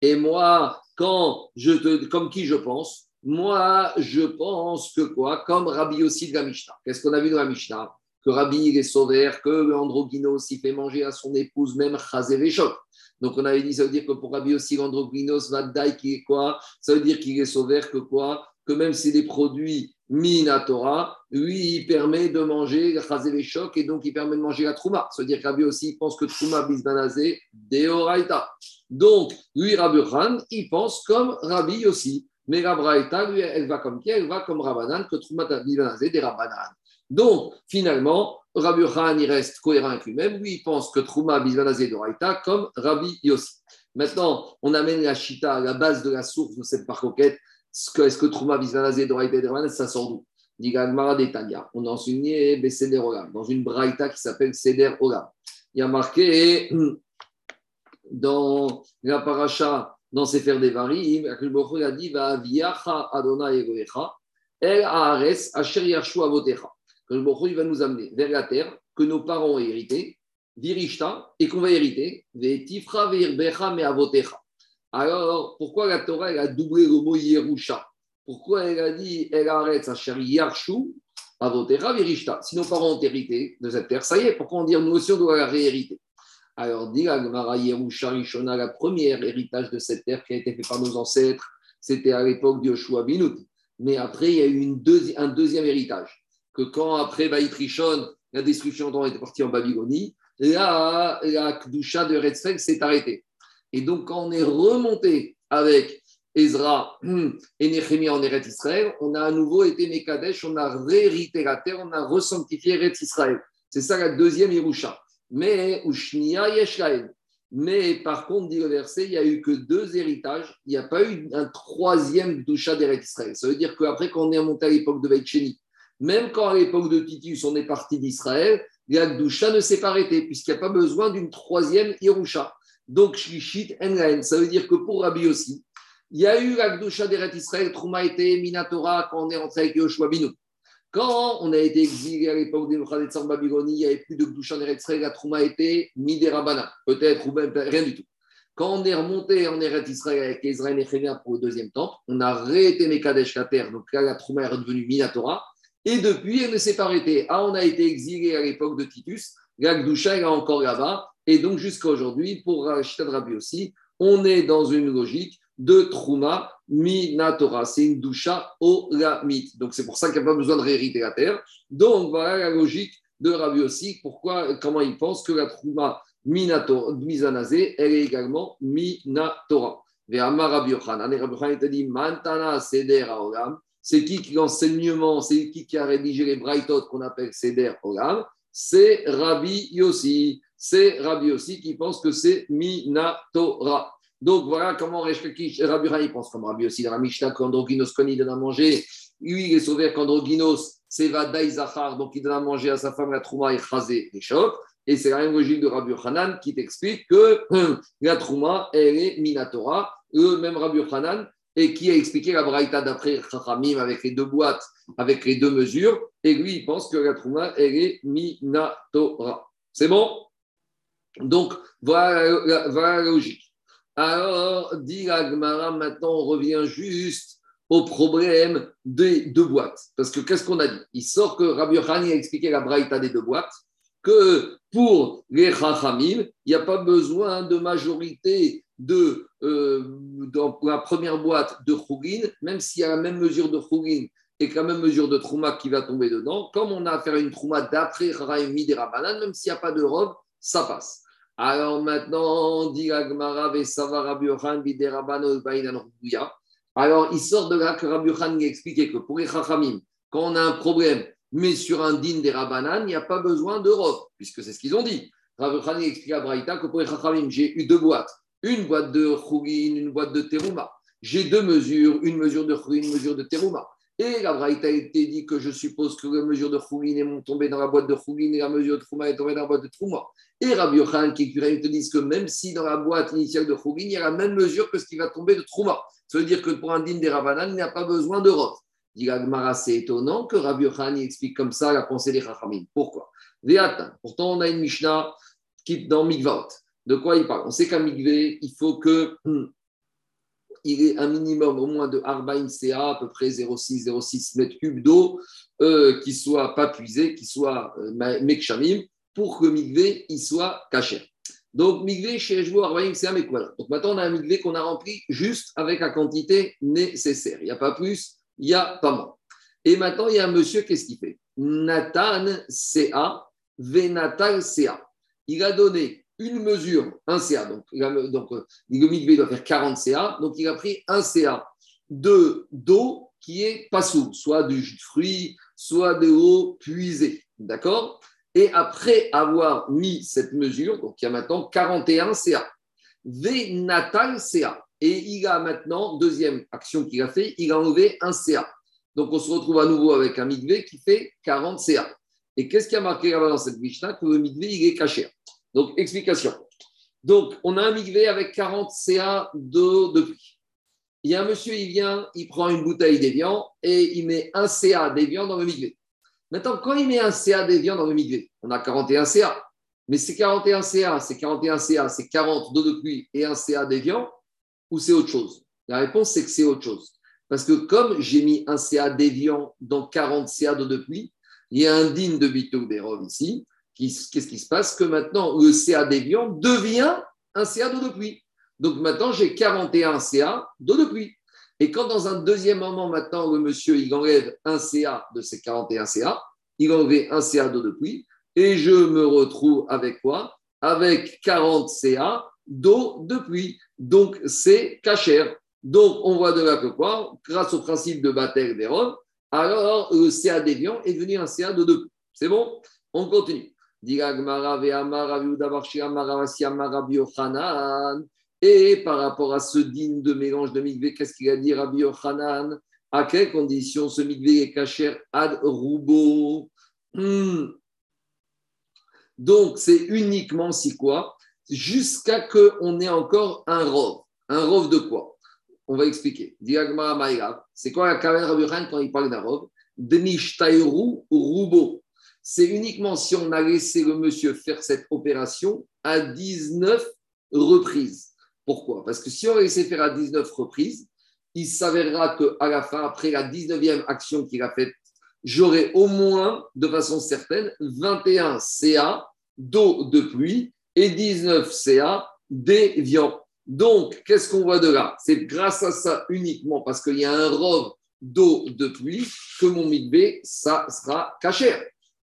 Et moi, quand je te, comme qui je pense, moi, je pense que quoi? Comme Rabbi aussi de la Mishnah. Qu'est-ce qu'on a vu dans la Mishnah? Que Rabbi est sauvé, que l'androgynos il fait manger à son épouse même Chazévéchot. Donc on avait dit, ça veut dire que pour Rabbi aussi, l'androgynos va qui est quoi? Ça veut dire qu'il est sauvé que quoi? Que même si des produits Minatora, lui, il permet de manger le choc et donc il permet de manger la Trouma. Ça veut dire que Rabbi aussi pense que Trouma bisbanazé deoraita. Donc, lui, Rabbi Khan, il pense comme Rabbi aussi. Mais la lui, elle va comme qui? Elle va comme Rabbanan, que Troumat des Rabbanan. Donc, finalement, Rabbi il reste cohérent avec lui-même. Lui, il pense que Trouma Bizvanazé de Raïta comme Rabbi Yossi. Maintenant, on amène la Chita à la base de la source de cette parcoquette. Est-ce que Trouma Bizvanazé de Raïta et ça sort d'où. On a enseigné Seder Olam, dans une Braïta qui s'appelle Seder Olam. Il y a marqué dans la paracha, dans Sefer Devarim, il a dit Va viacha Adonai El Haares Asher Yarshu Avotecha. il va nous amener vers la terre que nos parents ont hérité, Virishta, et qu'on va hériter, Vetifra Veirbecha Me Avotecha. Alors, pourquoi la Torah elle a doublé le mot Yerusha? Pourquoi elle a dit El Haaretz Asher Yarshu Avotecha Virishta Si nos parents ont hérité de cette terre, ça y est, pourquoi on dit nous aussi on doit la réhériter? Alors, dit Agmara Yerusha Rishona, la première héritage de cette terre qui a été fait par nos ancêtres, c'était à l'époque de Yoshua Binout. Mais après, il y a eu un deuxième héritage. Que quand après Baït Rishon, la destruction dont était partie en Babylonie, là, la Kdusha de Retzfeld s'est arrêtée. Et donc, quand on est remonté avec Ezra et Néhémie en Eretz Israël, on a à nouveau été Mekadesh, on a réhérité la terre, on a resanctifié Eretz Israël. C'est ça la deuxième Yerusha. Mais Mais par contre, dit le verset, il n'y a eu que deux héritages. Il n'y a pas eu un troisième doucha d'Eretz Israël. Ça veut dire qu'après, quand on est monté à l'époque de Baïcheni, même quand à l'époque de Titus, on est parti d'Israël, la doucha ne s'est pas arrêtée, puisqu'il n'y a pas besoin d'une troisième Yerusha. Donc, Shlishit Enlaen, ça veut dire que pour Rabbi aussi, il y a eu la doucha d'Eretz Israël, Trouma était Minatora, quand on est rentré avec Yoshua Binu. Quand on a été exilé à l'époque des Mouchadetzar Babylonie, il n'y avait plus de Gdushan Eretz la Trouma était Midérabana, peut-être, ou même rien du tout. Quand on est remonté en Eretz Israël avec Israël et Chénia pour le deuxième temple, on a réété Mekadesh la terre, donc là la Trouma est redevenue Minatora, et depuis elle ne s'est pas arrêtée. Ah, on a été exilé à l'époque de Titus, la Gdusha est encore là-bas, et donc jusqu'à aujourd'hui, pour Rachid Rabbi aussi, on est dans une logique de Trouma Minatora. C'est une doucha olamite. Donc c'est pour ça qu'il n'y a pas besoin de réhériter la terre. Donc voilà la logique de Rabbi aussi. Pourquoi, comment il pense que la Trouma Minatora, Mizanazé, elle est également Minatora. Rabbi Yochanan. Rabbi Yochanan dit Mantana Seder Olam. C'est qui qui l'enseignement, c'est qui qui a rédigé les Braithot qu'on appelle Seder Olam C'est Rabbi Yossi. C'est Rabbi Yossi qui pense que c'est Minatora. Donc voilà comment Rabbi Rabbi pense comme Rabbi aussi dans la Mishnah quand il donne à manger, lui il est sauvé qu'Androgynos, c'est Vadaï Zachar, donc il donne à manger à sa femme la Trouma et Chazé et. Et c'est la logique de Rabbi Hanan qui t'explique que la Trouma, elle est Minatora. Le même Rabbi Hanan, et qui a expliqué la Braïta d'après Chachamim avec les deux boîtes, avec les deux mesures. Et lui, il pense que la Trouma, est Minatora. C'est bon? Donc, voilà, la logique. Alors, dit Agmara, maintenant on revient juste au problème des deux boîtes. Parce que qu'est-ce qu'on a dit? Il sort que Rabbi Yochani a expliqué la braïta des deux boîtes, que pour les Chachamim, il n'y a pas besoin de majorité de, euh, dans la première boîte de Khugin, même s'il y a la même mesure de Khugin et que la même mesure de Trouma qui va tomber dedans, comme on a à faire une Trouma d'après Chachamim Midera même s'il n'y a pas de robe, ça passe. Alors maintenant, dit Alors il sort de là que Rabbi Yochan expliquait que pour les Chachamim, quand on a un problème, mais sur un din des Rabanan, il n'y a pas besoin d'Europe, puisque c'est ce qu'ils ont dit. Rabbi Yochan explique à Braïta que pour les Chachamim, j'ai eu deux boîtes, une boîte de Khugin, une boîte de Teruma. J'ai deux mesures, une mesure de Khugin, une mesure de Teruma. Et la Braïta a été dit que je suppose que la mesure de Khugin est tombée dans la boîte de Khugin et la mesure de Trouma est tombée dans la boîte de Trouma. Et Rabbi Yochanan qui te disent que même si dans la boîte initiale de Khugin, il y a la même mesure que ce qui va tomber de Trouma. Ça veut dire que pour un din des Ravanan, il n'y a pas besoin d'Europe. Dit c'est étonnant que Rabbi Yochanan explique comme ça la pensée des Chachamim. Pourquoi? Pourtant, on a une Mishnah qui dans Mikvaot. De quoi il parle? On sait qu'à Mikvé, il faut que hmm, il ait un minimum au moins de Arbaïn CA, à peu près 0,6-0,6 mètres cubes d'eau, euh, qui soit pas puisé, qui soit euh, pour que Migvé il soit caché. Donc, Migvé chez Ejbo Arbaïm, c'est un voilà. Donc, maintenant, on a un Migvé qu'on a rempli juste avec la quantité nécessaire. Il n'y a pas plus, il n'y a pas moins. Et maintenant, il y a un monsieur, qu'est-ce qu'il fait? Nathan CA, Venatal CA. Il a donné une mesure, un CA. Donc, donc euh, le Migvé doit faire 40 CA. Donc, il a pris un CA de d'eau qui est pas sous, soit du jus de fruits, soit de l'eau puisée. D'accord? Et après avoir mis cette mesure, donc il y a maintenant 41 CA, V natal CA. Et il a maintenant, deuxième action qu'il a fait, il a enlevé un CA. Donc on se retrouve à nouveau avec un migvé qui fait 40 CA. Et qu'est-ce qui a marqué là dans cette Mishnah? Que le migvé, il est caché. Donc explication. Donc, on a un migvé avec 40 CA d'eau de pluie. Il y a un monsieur, il vient, il prend une bouteille d'évian et il met un CA d'évian dans le migvé. Maintenant, quand il met un CA d'évian dans le migvé, on a 41 CA. Mais c'est 41 CA, c'est 41 CA, c'est 40 d'eau de pluie et un CA d'évian, ou c'est autre chose? La réponse, c'est que c'est autre chose. Parce que comme j'ai mis un CA d'évian dans 40 CA d'eau de pluie, il y a un digne de Bitou Bérov ici. Qu'est-ce qui se passe Que maintenant, le CA d'évian devient un CA d'eau de pluie. Donc maintenant, j'ai 41 CA d'eau de pluie. Et quand dans un deuxième moment, maintenant, le monsieur, il enlève un CA de ces 41 CA, il enlève un CA d'eau de pluie, et je me retrouve avec quoi Avec 40 CA d'eau de pluie. Donc, c'est cachère. Donc, on voit de là que quoi Grâce au principe de Batel d'Héron, alors le CA déviant est devenu un CA de pluie. C'est bon? On continue. Et par rapport à ce digne de mélange de mikvé, qu'est-ce qu'il a dit Rabbi Yochanan? À quelles conditions ce mikvé est caché ad rubo? Hmm. Donc, c'est uniquement si quoi? Jusqu'à qu'on ait encore un rov. Un rov de quoi? On va expliquer. C'est quoi la carrière Rabbi Yochanan quand il parle d'un rov? Ou rubo. C'est uniquement si on a laissé le monsieur faire cette opération à 19 reprises. Pourquoi? Parce que si on laissait faire à 19 reprises, il s'avérera qu'à la fin, après la 19e action qu'il a faite, j'aurai au moins, de façon certaine, 21 CA d'eau de pluie et 19 CA d'évian. Donc, qu'est-ce qu'on voit de là? C'est grâce à ça uniquement, parce qu'il y a un rove d'eau de pluie, que mon mitbé, ça sera caché.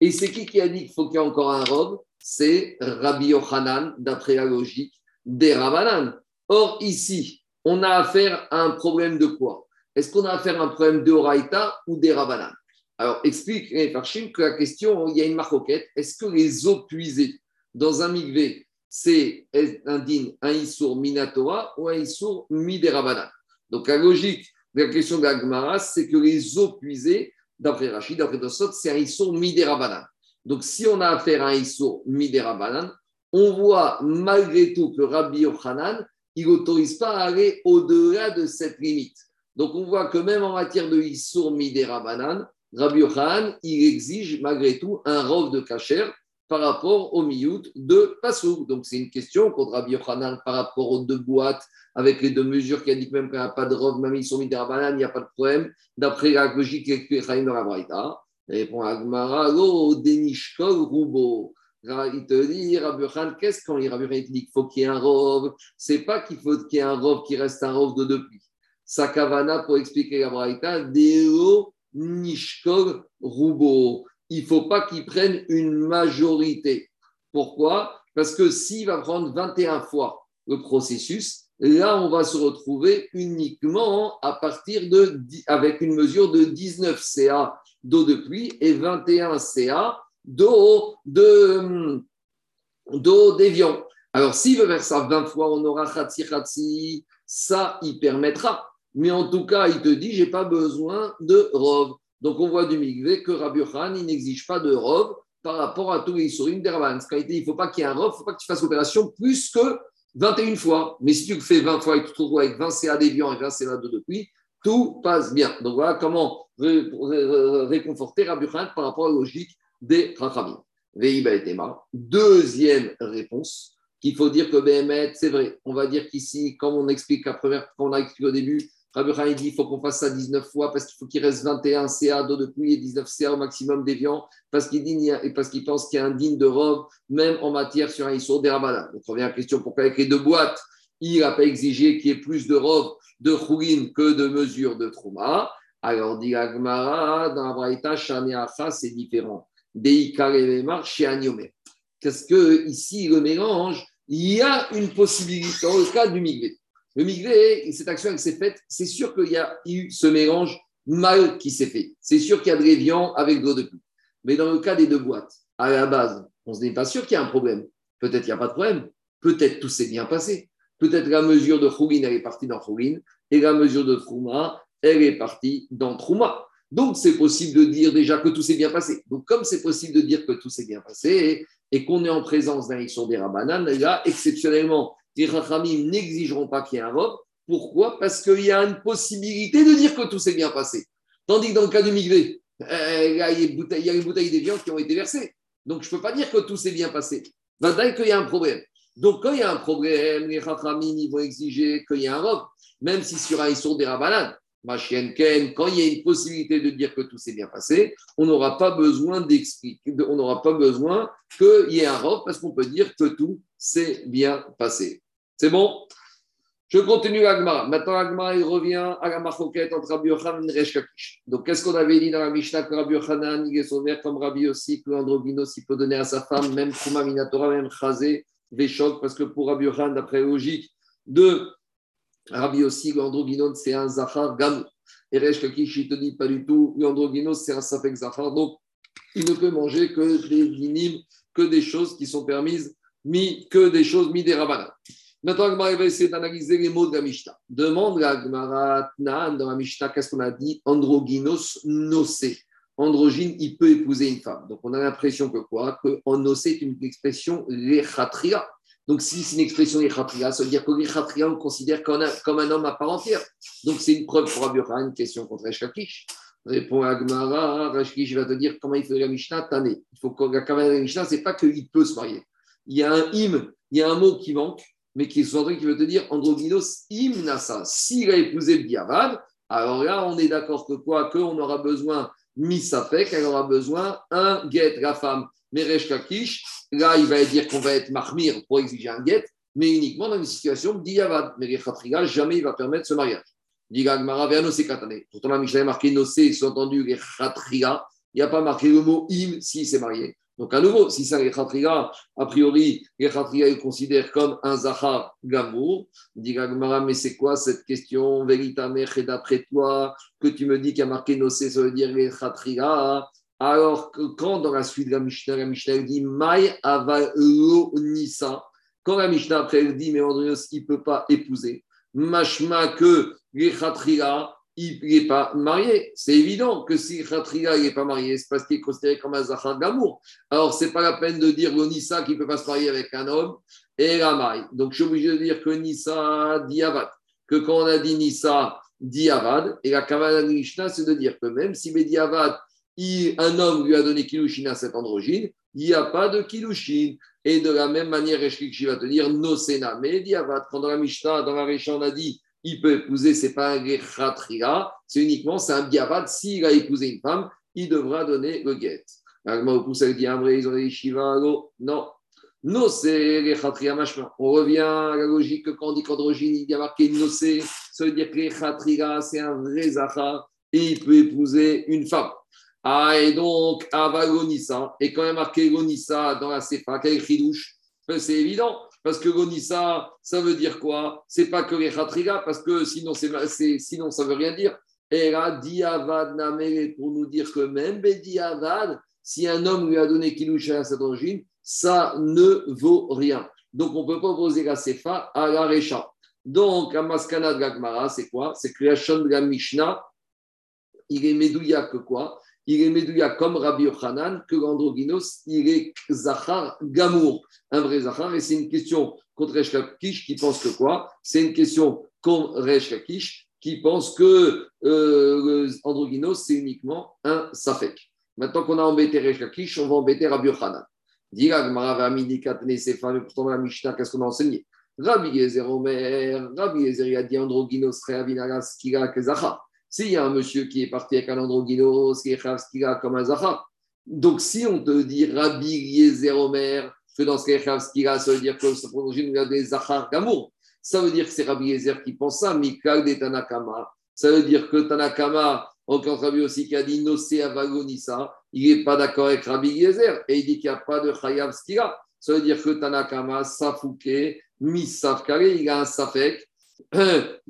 Et c'est qui qui a dit qu'il faut qu'il y ait encore un rove C'est Rabbi Yochanan, d'après la logique des Rabanan. Or, ici, on a affaire à un problème de quoi? Est-ce qu'on a affaire à un problème de Horaïta ou des Rabanan Alors, explique Farshim que la question, il y a une marcoquette. Est-ce que les eaux puisées dans un migvé, c'est un din, un issour minatora ou un issour midérabanan Donc, la logique de la question de la c'est que les eaux puisées, d'après Rachid, d'après Dossot, c'est un issour midérabanan. Donc, si on a affaire à un issour midérabanan, on voit malgré tout que Rabbi Yochanan, il n'autorise pas à aller au-delà de cette limite. Donc on voit que même en matière de Issour Midera Banan, Rabbi Yochanan, il exige malgré tout un rov de Kacher par rapport au miout de Passou. Donc c'est une question contre Rabbi Yochanan par rapport aux deux boîtes avec les deux mesures qui indiquent même qu'il n'y a pas de rov, même Issour Midera Banan, il n'y a pas de problème. D'après la logique est Chaim dans la Braïta, répond Agmara, lo denishkol rubo. Il te dit, Rabbi qu'est-ce qu'on dit? Rabbi il dit qu'il faut qu'il y ait un robe. C'est pas qu'il faut qu'il y ait un robe qui reste un robe de depuis. Sakavana, pour expliquer la Braïta, Deo Nishkol Rubo. Il ne faut pas qu'il prenne une majorité. Pourquoi? Parce que s'il va prendre 21 fois le processus, là, on va se retrouver uniquement à partir de, avec une mesure de 19 CA d'eau de pluie et 21 CA d'eau de, d'eau d'évian. Alors, s'il veut faire ça 20 fois, on aura khatsi khatsi, ça, il permettra. Mais en tout cas, il te dit, j'ai pas besoin de robe. Donc, on voit du migvé que Rabbi Khan, il n'exige pas de robe par rapport à tous les souris d'Ervan. Quand il dit, il ne faut pas qu'il y ait un robe, il ne faut pas que tu fasses l'opération plus que 21 fois. Mais si tu le fais 20 fois et que tu te retrouves avec 20 CA d'évian et 20 CA de depuis, tout passe bien. Donc, voilà comment réconforter Rabbi par rapport à la logique des Rachamim. Deuxième réponse, qu'il faut dire que BMET, c'est vrai. On va dire qu'ici, comme on explique la première, quand on a expliqué au début, Rabbi Khan dit qu'il faut qu'on fasse ça 19 fois parce qu'il faut qu'il reste 21 CA d'eau de pluie et 19 CA au maximum d'évian parce qu'il parce qu'il pense qu'il y a un digne de robe même en matière sur un issour des Rabanan. Donc, revient à la question pourquoi avec les deux boîtes, il n'a pas exigé qu'il y ait plus de robe de chourine que de mesure de trouma? Alors, dit Agmara, dans la Braïta, c'est différent. Qu'est-ce que ici, le mélange, il y a une possibilité dans le cas du migré. Le migré, cette action qui s'est faite, c'est sûr qu'il y a eu ce mélange mal qui s'est fait. C'est sûr qu'il y a de l'évian avec de l'eau de pluie. Mais dans le cas des deux boîtes, à la base, on n'est pas sûr qu'il y a un problème. Peut-être qu'il n'y a pas de problème. Peut-être tout s'est bien passé. Peut-être la mesure de Khourin, elle est partie dans Khourin, et la mesure de Trouma, elle est partie dans Trouma. Donc, c'est possible de dire déjà que tout s'est bien passé. Donc, comme c'est possible de dire que tout s'est bien passé, et qu'on est en présence d'un Issour des Rabanan, là, exceptionnellement, les Rachamim n'exigeront pas qu'il y ait un robe. Pourquoi? Parce qu'il y a une possibilité de dire que tout s'est bien passé. Tandis que dans le cas du Migvé, euh, il y a une bouteille de viande qui ont été versées. Donc, je ne peux pas dire que tout s'est bien passé. Dire qu'il y a un problème. Donc, quand il y a un problème, les Rachamim, vont exiger qu'il y ait un robe, même si sur un Issour des Rabanan. Ken, quand il y a une possibilité de dire que tout s'est bien passé, on n'aura pas besoin d'expliquer, on n'aura pas besoin qu'il y ait un robe parce qu'on peut dire que tout s'est bien passé. C'est bon? Je continue Agma. Maintenant, Agma, il revient à la machoquette entre Rabbi Yochanan et Reshkakish. Donc, qu'est-ce qu'on avait dit dans la Mishnah que Rabbi Yochanan, il est sauvé comme Rabbi aussi, que Androgynos, il peut donner à sa femme, même Kuma Minatora, même Chazé, Véchok, parce que pour Rabbi Yochanan, d'après logique, de Rabbi aussi, c'est un Zachar Gamou. Et Resh Kakish, il te dit pas du tout, l'androgynos, c'est un Safek Zachar. Donc, il ne peut manger que des minimes, que des choses qui sont permises, mis, que des choses mis des rabanas. Maintenant, Agmara va essayer d'analyser les mots de la Mishnah. Demande à Agmara dans la Mishnah, qu'est-ce qu'on a dit? Androgynos nocé. Androgyne, il peut épouser une femme. Donc, on a l'impression que quoi? Que nocé est une expression lechatria. Donc, si c'est une expression Echatria, ça veut dire que l'Echatria, on considère comme un, comme un homme à part entière. Donc, c'est une preuve pour Aburha, une question contre Eshkakish. Répond Agmara, Rashkish va te dire comment il fait la Mishnah, Tané. Il faut que la Mishnah, ce n'est pas qu'il peut se marier. Il y a un im, il y a un mot qui manque, mais qui est qui veut te dire androgynos im nasa. S'il a épousé le Biavad, alors là, on est d'accord que quoi? Qu'on aura besoin, misafek, elle aura besoin un guet, la femme. Meresh Kakish, là, il va dire qu'on va être mahmir pour exiger un guet, mais uniquement dans une situation d'Iyavad. Mais les jamais il va permettre ce mariage. Pourtant, la a marqué Nosé, sous-entendu il n'y a pas marqué le mot im si c'est marié. Donc, à nouveau, si c'est les a priori, les khatriga, ils considèrent comme un zahar gamour. Dit mais c'est quoi cette question? Véritablement, et d'après toi, que tu me dis qu'il y a marqué Nosé, ça veut dire les alors que quand dans la suite de la Mishnah, la Mishnah dit Maï avalo nisa, quand la Mishnah après elle dit Mais Andréos, il ne peut pas épouser, machma que les il n'est pas marié. C'est évident que si Khatria n'est pas marié, c'est parce qu'il est considéré comme un Zachar d'amour. Alors, ce n'est pas la peine de dire le Nissa qui ne peut pas se marier avec un homme et la. Donc, je suis obligé de dire que Nissa diavad. Que quand on a dit Nissa diavad, et la Kavala Mishnah, c'est de dire que même si Mediavad un homme lui a donné Kilushin à cet androgyne, il n'y a pas de Kilushin. Et de la même manière, Eshkikshi va te dire Nosena. Mais quand dans la Mishnah, dans la Récha, on a dit il peut épouser, c'est pas un Gechatriga, c'est uniquement, c'est un Biavad. S'il a épousé une femme, il devra donner le get. dit Non. Non, c'est les machin. On revient à la logique que quand on dit qu'androgyne, il y a marqué Nosé, ça veut dire que les c'est un vrai Zahar et il peut épouser une femme. Ah, et donc, Avagonissa, et quand il y a marqué Gonissa dans la Sefa, quel ben, C'est évident, parce que Gonissa, ça veut dire quoi? C'est pas que les Khatriga, parce que sinon, c'est, sinon ça veut rien dire. Et là, Diavad Namere, pour nous dire que même Diavad, si un homme lui a donné Kiloucha à cette origine, ça ne vaut rien. Donc, on ne peut pas poser la Sefa à la Recha. Donc, à Maskana de Gagmara, c'est quoi? C'est que la de la Mishnah, il est médouilla que quoi? Il est Médouya comme Rabbi Yochanan, que l'androgynos, il est Zachar Gamour, un vrai Zachar. Et c'est une question contre Resh qui pense que quoi? C'est une question contre Resh qui pense que euh, androgynos, c'est uniquement un Safek. Maintenant qu'on a embêté Resh on va embêter Rabbi Yochanan. Pourtant la Mishnah, qu'est-ce qu'on a enseigné? Rabbi Yezer Omer, Rabbi Yezer, il a dit androgynos, Reavinaras, Kira, Zachar. S'il y a un monsieur qui est parti avec un androgynos, qui est comme un zahar, donc si on te dit Rabbi Yezer Omer, que dans ce cas, ça veut dire que ça il y a des zahar d'amour. Ça veut dire que c'est Rabbi Yezer qui pense ça, Mikal de Tanakama. Ça veut dire que Tanakama, encore Rabbi aussi qui a dit Nosé Avagonissa, il n'est pas d'accord avec Rabbi Yezer et il dit qu'il n'y a pas de Chayav. Ça veut dire que Tanakama, Safouke, Misafkare, il a un Safek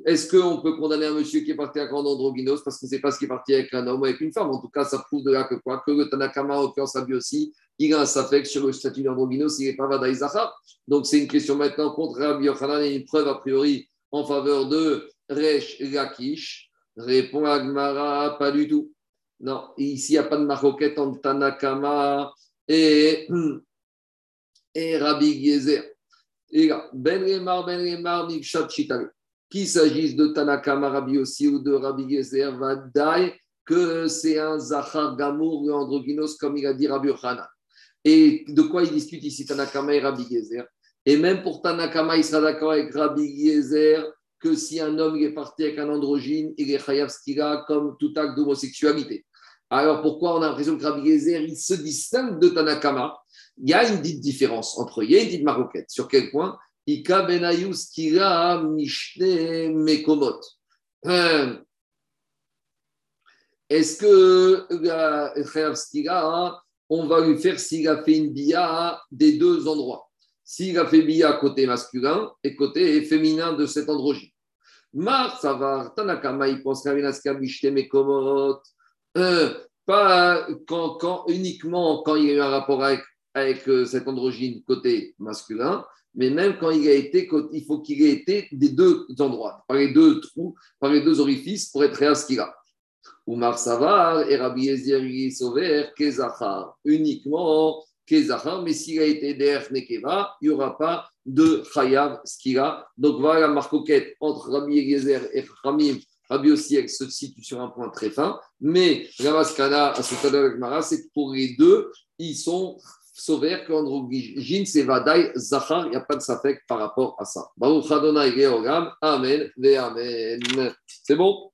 Est-ce qu'on peut condamner un monsieur qui est parti avec un androgynos parce qu'on ne sait pas ce qui est parti avec un homme ou avec une femme? En tout cas, ça prouve de là que quoi? Que le Tanakama, en l'occurrence, lui aussi, il a un safek sur le statut d'androgynos, il n'est pas Vadaï Donc, c'est une question maintenant contre Rabbi Yochanan et une preuve a priori en faveur de Resh Lakish. Répond Agmara, pas du tout. Non, ici, il n'y a pas de maroquette entre Tanakama et et Rabbi Yezer. Et là, Ben Remar, Ben Remar, Mikshat Chitale. Qu'il s'agisse de Tanakama Rabbi aussi ou de Rabbi Yezer, Vadaï, que c'est un Zachar Gamour, le androgynos, comme il a dit Rabbi Yochanan. Et de quoi il discute ici Tanakama et Rabbi Yezer? Et même pour Tanakama, il sera d'accord avec Rabbi Yezer que si un homme est parti avec un androgyne, il est chayav comme tout acte d'homosexualité. Alors pourquoi on a l'impression que Rabbi Yezer, il se distingue de Tanakama Il y a une petite différence entre eux, il petite maroquette. Sur quel point? Euh, est-ce que skira, on va lui faire s'il a fait une bia des deux endroits? S'il a fait bia côté masculin et côté féminin de cet androgyne. Mar Savar, Tanakama, il pense Mekomot. Euh, pas uniquement quand il y a eu un rapport avec, avec euh, cet androgyne côté masculin, mais même quand il a été, il faut qu'il ait été des deux endroits, par les deux trous, par les deux orifices pour être réaskira. Oumar Savar et Rabbi Yezer Sover, Kezachar, uniquement mais s'il a été der nekeva, il n'y aura pas de chayav skira. Donc voilà la marcoquette entre Rabbi Eliezer et Rabbi Rabbi elle se situe sur un point très fin, mais la maskana à ce stade c'est que pour les deux, ils sont sauvés qu'androgyne, c'est Vadaï Zachar, il n'y a pas de safek par rapport à ça. Baruch Adonai Amen, Amen. C'est bon?